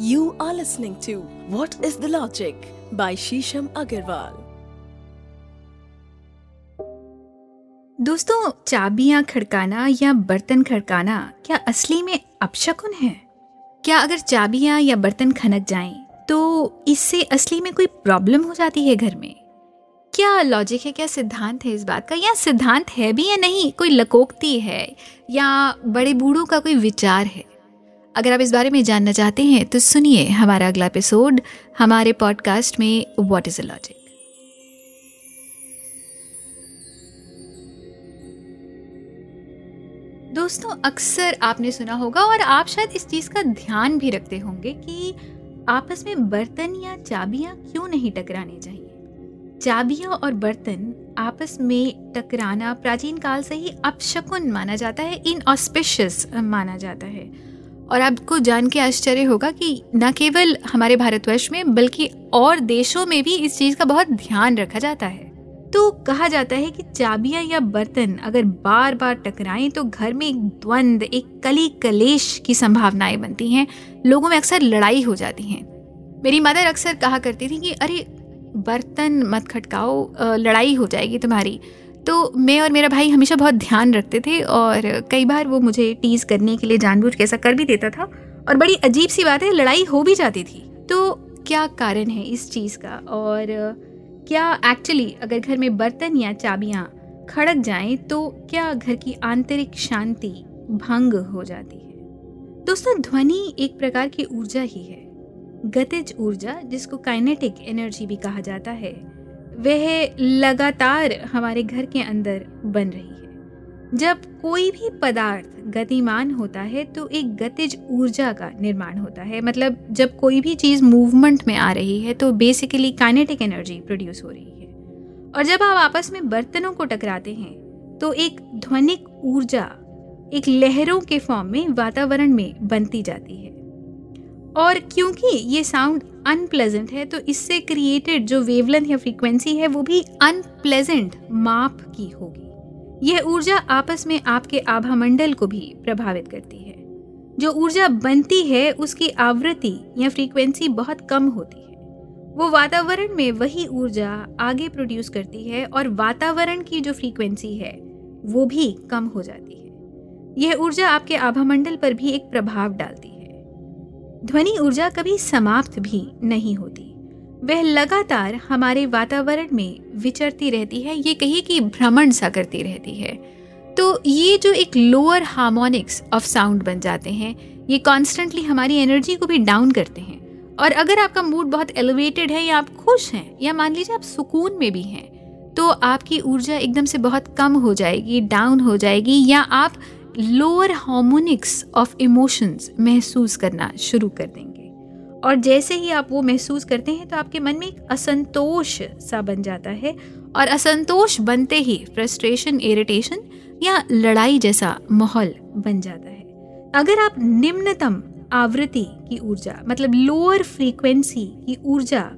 You are listening to What is the Logic by Shisham Agarwal. दोस्तों, चाबियाँ खड़काना या बर्तन खड़काना क्या असली में अपशकुन है? क्या अगर चाबियाँ या बर्तन खनक जाएँ तो इससे असली में कोई प्रॉब्लम हो जाती है घर में? क्या लॉजिक है, क्या सिद्धांत है इस बात का? या सिद्धांत है भी या नहीं, कोई लकोकती है या बड़े बूढ़ों का कोई विचार है? अगर आप इस बारे में जानना चाहते हैं तो सुनिए हमारा अगला एपिसोड हमारे पॉडकास्ट में व्हाट इज़ अ लॉजिक दोस्तों, अक्सर आपने सुना होगा और आप शायद इस चीज़ का ध्यान भी रखते होंगे कि आपस में बर्तन या चाबियाँ क्यों नहीं टकरानी चाहिए? चाबियाँ और बर्तन आपस में टकराना प्राचीन काल से ही अपशकुन माना जाता है इन ऑस्पिशियस माना जाता है। और आपको जान के आश्चर्य होगा कि न केवल हमारे भारतवर्ष में, बल्कि और देशों में भी इस चीज़ का बहुत ध्यान रखा जाता है। तो कहा जाता है कि चाबियाँ या बर्तन अगर बार बार टकराएँ तो घर में एक द्वंद, एक कली कलेश की संभावनाएँ बनती हैं। लोगों में अक्सर लड़ाई हो जाती हैं। मेरी मदर अक्सर कहा करती थी कि, अरे, बर्तन मत खटकाओ लड़ाई हो जाएगी तुम्हारी। तो मैं और मेरा भाई हमेशा बहुत ध्यान रखते थे और कई बार वो मुझे टीज करने के लिए जानबूझ के ऐसा कर भी देता था और बड़ी अजीब सी बात है, लड़ाई हो भी जाती थी। तो क्या कारण है इस चीज़ का? और क्या एक्चुअली अगर घर में बर्तन या चाबियाँ खड़क जाएँ तो क्या घर की आंतरिक शांति भंग हो जाती है? दोस्तों, ध्वनि एक प्रकार की ऊर्जा ही है, गतिज ऊर्जा, जिसको काइनेटिक एनर्जी भी कहा जाता है। वह लगातार हमारे घर के अंदर बन रही है। जब कोई भी पदार्थ गतिमान होता है तो एक गतिज ऊर्जा का निर्माण होता है। मतलब जब कोई भी चीज़ मूवमेंट में आ रही है तो बेसिकली काइनेटिक एनर्जी प्रोड्यूस हो रही है। और जब आप आपस में बर्तनों को टकराते हैं तो एक ध्वनिक ऊर्जा एक लहरों के फॉर्म में वातावरण में बनती जाती है। और क्योंकि ये साउंड अनप्लेजेंट है तो इससे क्रिएटेड जो वेवलेंथ या फ्रीक्वेंसी है, वो भी अनप्लेजेंट माप की होगी। यह ऊर्जा आपस में आपके आभा मंडल को भी प्रभावित करती है। जो ऊर्जा बनती है, उसकी आवृत्ति या फ्रीक्वेंसी बहुत कम होती है। वो वातावरण में वही ऊर्जा आगे प्रोड्यूस करती है और वातावरण की जो फ्रीक्वेंसी है, वो भी कम हो जाती है। यह ऊर्जा आपके आभा मंडल पर भी एक प्रभाव डालती है। ध्वनि ऊर्जा कभी समाप्त भी नहीं होती। वह लगातार हमारे वातावरण में विचरती रहती है, ये कहिए कि भ्रमण सा करती रहती है। तो ये जो एक लोअर हार्मोनिक्स ऑफ़ साउंड बन जाते हैं, ये कॉन्स्टेंटली हमारी एनर्जी को भी डाउन करते हैं। और अगर आपका मूड बहुत एलिवेटेड है या आप खुश हैं, या मान लीजिए आप सुकून में भी हैं तो आपकी ऊर्जा एकदम से बहुत कम हो जाएगी डाउन हो जाएगी, या आप लोअर हार्मोनिक्स ऑफ़ इमोशंस महसूस करना शुरू कर देंगे। और जैसे ही आप वो महसूस करते हैं तो आपके मन में एक असंतोष सा बन जाता है। और असंतोष बनते ही फ्रस्ट्रेशन इरिटेशन या लड़ाई जैसा माहौल बन जाता है। अगर आप निम्नतम आवृत्ति की ऊर्जा मतलब लोअर फ्रीक्वेंसी की ऊर्जा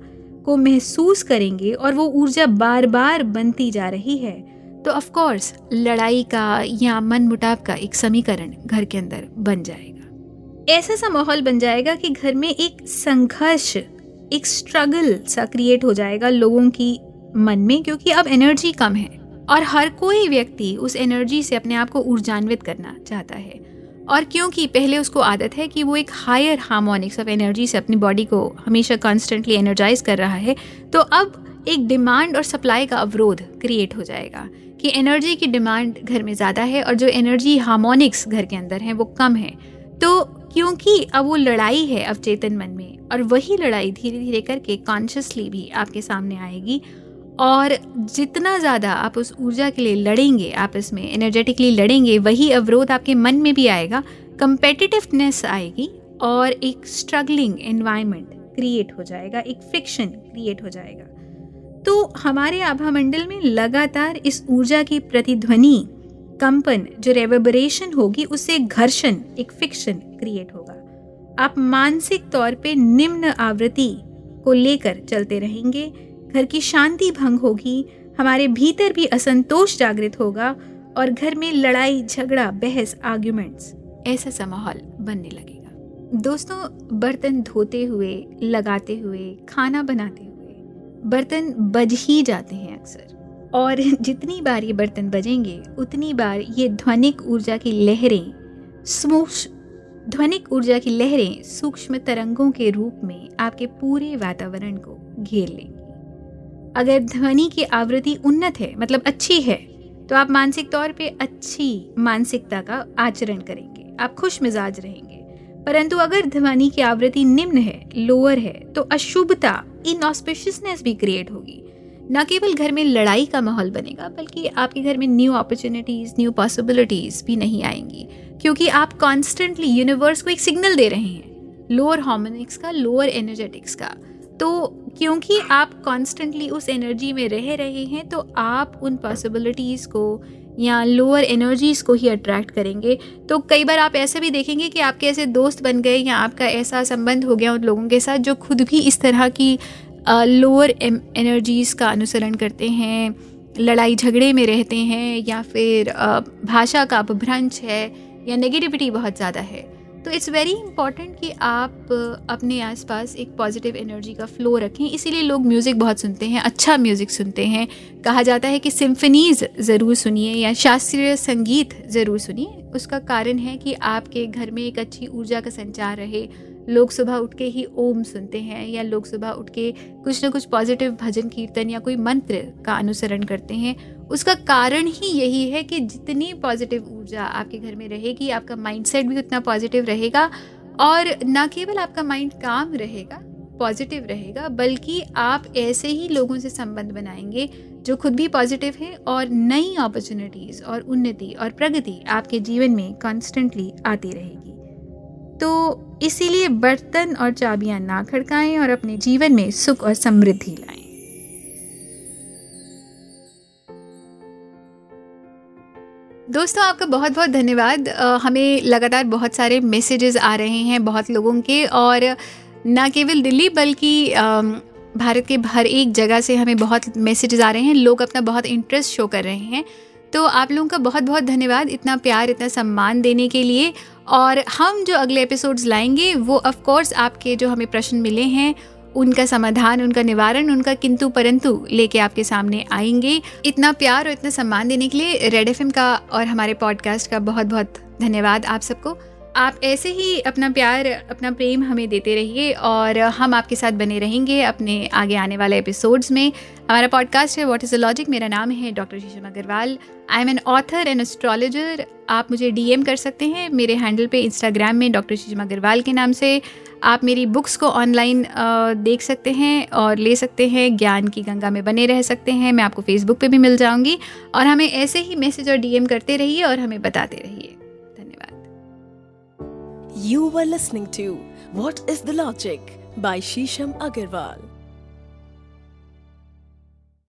को महसूस करेंगे और वो ऊर्जा बार बार बनती जा रही है तो ऑफ़ कोर्स लड़ाई का या मन मुटाव का एक समीकरण घर के अंदर बन जाएगा। ऐसा सा माहौल बन जाएगा कि घर में एक संघर्ष, एक स्ट्रगल सा क्रिएट हो जाएगा लोगों की मन में, क्योंकि अब एनर्जी कम है और हर कोई व्यक्ति उस एनर्जी से अपने आप को ऊर्जान्वित करना चाहता है। और क्योंकि पहले उसको आदत है कि वो एक हायर हार्मोनिक्स ऑफ़ एनर्जी से अपनी बॉडी को हमेशा कॉन्स्टेंटली एनर्जाइज कर रहा है तो अब एक डिमांड और सप्लाई का अवरोध क्रिएट हो जाएगा। कि एनर्जी की डिमांड घर में ज़्यादा है और जो एनर्जी हार्मोनिक्स घर के अंदर हैं वो कम है। तो क्योंकि अब वो लड़ाई है अवचेतन मन में और वही लड़ाई धीरे धीरे करके कॉन्शियसली भी आपके सामने आएगी और जितना ज़्यादा आप उस ऊर्जा के लिए लड़ेंगे, आप इसमें एनर्जेटिकली लड़ेंगे, वही अवरोध आपके मन में भी आएगा कंपेटिटिवनेस आएगी और एक स्ट्रगलिंग एनवायरनमेंट क्रिएट हो जाएगा, एक फ्रिक्शन क्रिएट हो जाएगा। तो हमारे आभा मंडल में लगातार इस ऊर्जा की प्रतिध्वनि, कंपन, जो रेवबरेशन होगी उससे घर्षण, एक फिक्शन क्रिएट होगा। आप मानसिक तौर पे निम्न आवृत्ति को लेकर चलते रहेंगे। घर की शांति भंग होगी, हमारे भीतर भी असंतोष जागृत होगा और घर में लड़ाई, झगड़ा, बहस आर्ग्यूमेंट्स ऐसा सा माहौल बनने लगेगा। दोस्तों, बर्तन धोते हुए, लगाते हुए, खाना बनाते हुए बर्तन बज ही जाते हैं अक्सर। और जितनी बार ये बर्तन बजेंगे, उतनी बार ये ध्वनिक ऊर्जा की लहरें सूक्ष्म ध्वनिक ऊर्जा की लहरें सूक्ष्म तरंगों के रूप में आपके पूरे वातावरण को घेर लेंगी। अगर ध्वनि की आवृत्ति उन्नत है मतलब अच्छी है तो आप मानसिक तौर पे अच्छी मानसिकता का आचरण करेंगे। आप खुश मिजाज रहेंगे। परंतु अगर ध्वनि की आवृत्ति निम्न है लोअर है तो अशुभता इनऑस्पिशियसनेस भी क्रिएट होगी। न केवल घर में लड़ाई का माहौल बनेगा, बल्कि आपके घर में न्यू अपॉर्चुनिटीज़ न्यू पॉसिबिलिटीज भी नहीं आएँगी, क्योंकि आप कॉन्स्टेंटली यूनिवर्स को एक सिग्नल दे रहे हैं लोअर हार्मोनिक्स का लोअर एनर्जेटिक्स का। तो क्योंकि आप कॉन्स्टेंटली उस एनर्जी में रह रहे हैं तो आप उन पॉसिबिलिटीज़ को या लोअर एनर्जीज़ को ही अट्रैक्ट करेंगे। तो कई बार आप ऐसे भी देखेंगे कि आपके ऐसे दोस्त बन गए या आपका ऐसा संबंध हो गया उन लोगों के साथ जो खुद भी इस तरह की लोअर एनर्जीज़ का अनुसरण करते हैं, लड़ाई झगड़े में रहते हैं या फिर भाषा का अपभ्रंश है या नेगेटिविटी बहुत ज़्यादा है। तो इट्स वेरी इंपॉर्टेंट कि आप अपने आसपास एक पॉजिटिव एनर्जी का फ्लो रखें। इसीलिए लोग म्यूज़िक बहुत सुनते हैं अच्छा म्यूज़िक सुनते हैं। कहा जाता है कि सिम्फनीज़ ज़रूर सुनिए या शास्त्रीय संगीत ज़रूर सुनिए। उसका कारण है कि आपके घर में एक अच्छी ऊर्जा का संचार रहे। लोग सुबह उठ के ही ओम सुनते हैं या लोग सुबह उठ के कुछ ना कुछ पॉजिटिव भजन कीर्तन या कोई मंत्र का अनुसरण करते हैं। उसका कारण ही यही है कि जितनी पॉजिटिव ऊर्जा आपके घर में रहेगी, आपका माइंडसेट भी उतना पॉजिटिव रहेगा और ना केवल आपका माइंड काम रहेगा पॉजिटिव रहेगा, बल्कि आप ऐसे ही लोगों से संबंध बनाएँगे जो खुद भी पॉजिटिव हैं और नई अपॉर्चुनिटीज़ और उन्नति और प्रगति आपके जीवन में कॉन्स्टेंटली आती रहेगी। तो इसीलिए बर्तन और चाबियाँ ना खड़काएँ और अपने जीवन में सुख और समृद्धि लाएँ। दोस्तों, आपका बहुत बहुत धन्यवाद हमें लगातार बहुत सारे मैसेजेस आ रहे हैं बहुत लोगों के और ना केवल दिल्ली बल्कि भारत के हर एक जगह से हमें बहुत मैसेजेस आ रहे हैं। लोग अपना बहुत इंटरेस्ट शो कर रहे हैं। तो आप लोगों का बहुत बहुत धन्यवाद इतना प्यार, इतना सम्मान देने के लिए। और हम जो अगले एपिसोड्स लाएँगे, वो ऑफ़ कोर्स आपके जो हमें प्रश्न मिले हैं उनका समाधान, उनका निवारण, उनका किंतु परंतु लेके आपके सामने आएँगे। इतना प्यार और इतना सम्मान देने के लिए रेड एफएम का और हमारे पॉडकास्ट का बहुत बहुत धन्यवाद आप सबको। आप ऐसे ही अपना प्यार, अपना प्रेम हमें देते रहिए और हम आपके साथ बने रहेंगे अपने आगे आने वाले एपिसोड्स में। हमारा पॉडकास्ट है व्हाट इज़ द लॉजिक मेरा नाम है doctor Sheesham Agarwal I am an author and astrologer आप मुझे डीएम कर सकते हैं मेरे हैंडल पे इंस्टाग्राम में डॉक्टर शीशम अग्रवाल के नाम से। आप मेरी बुक्स को ऑनलाइन देख सकते हैं और ले सकते हैं। ज्ञान की गंगा में बने रह सकते हैं। मैं आपको फेसबुक पे भी मिल जाऊँगी और हमें ऐसे ही मैसेज और डीएम करते रहिए और हमें बताते रहिए। You were listening to What is the Logic by Shisham Agarwal.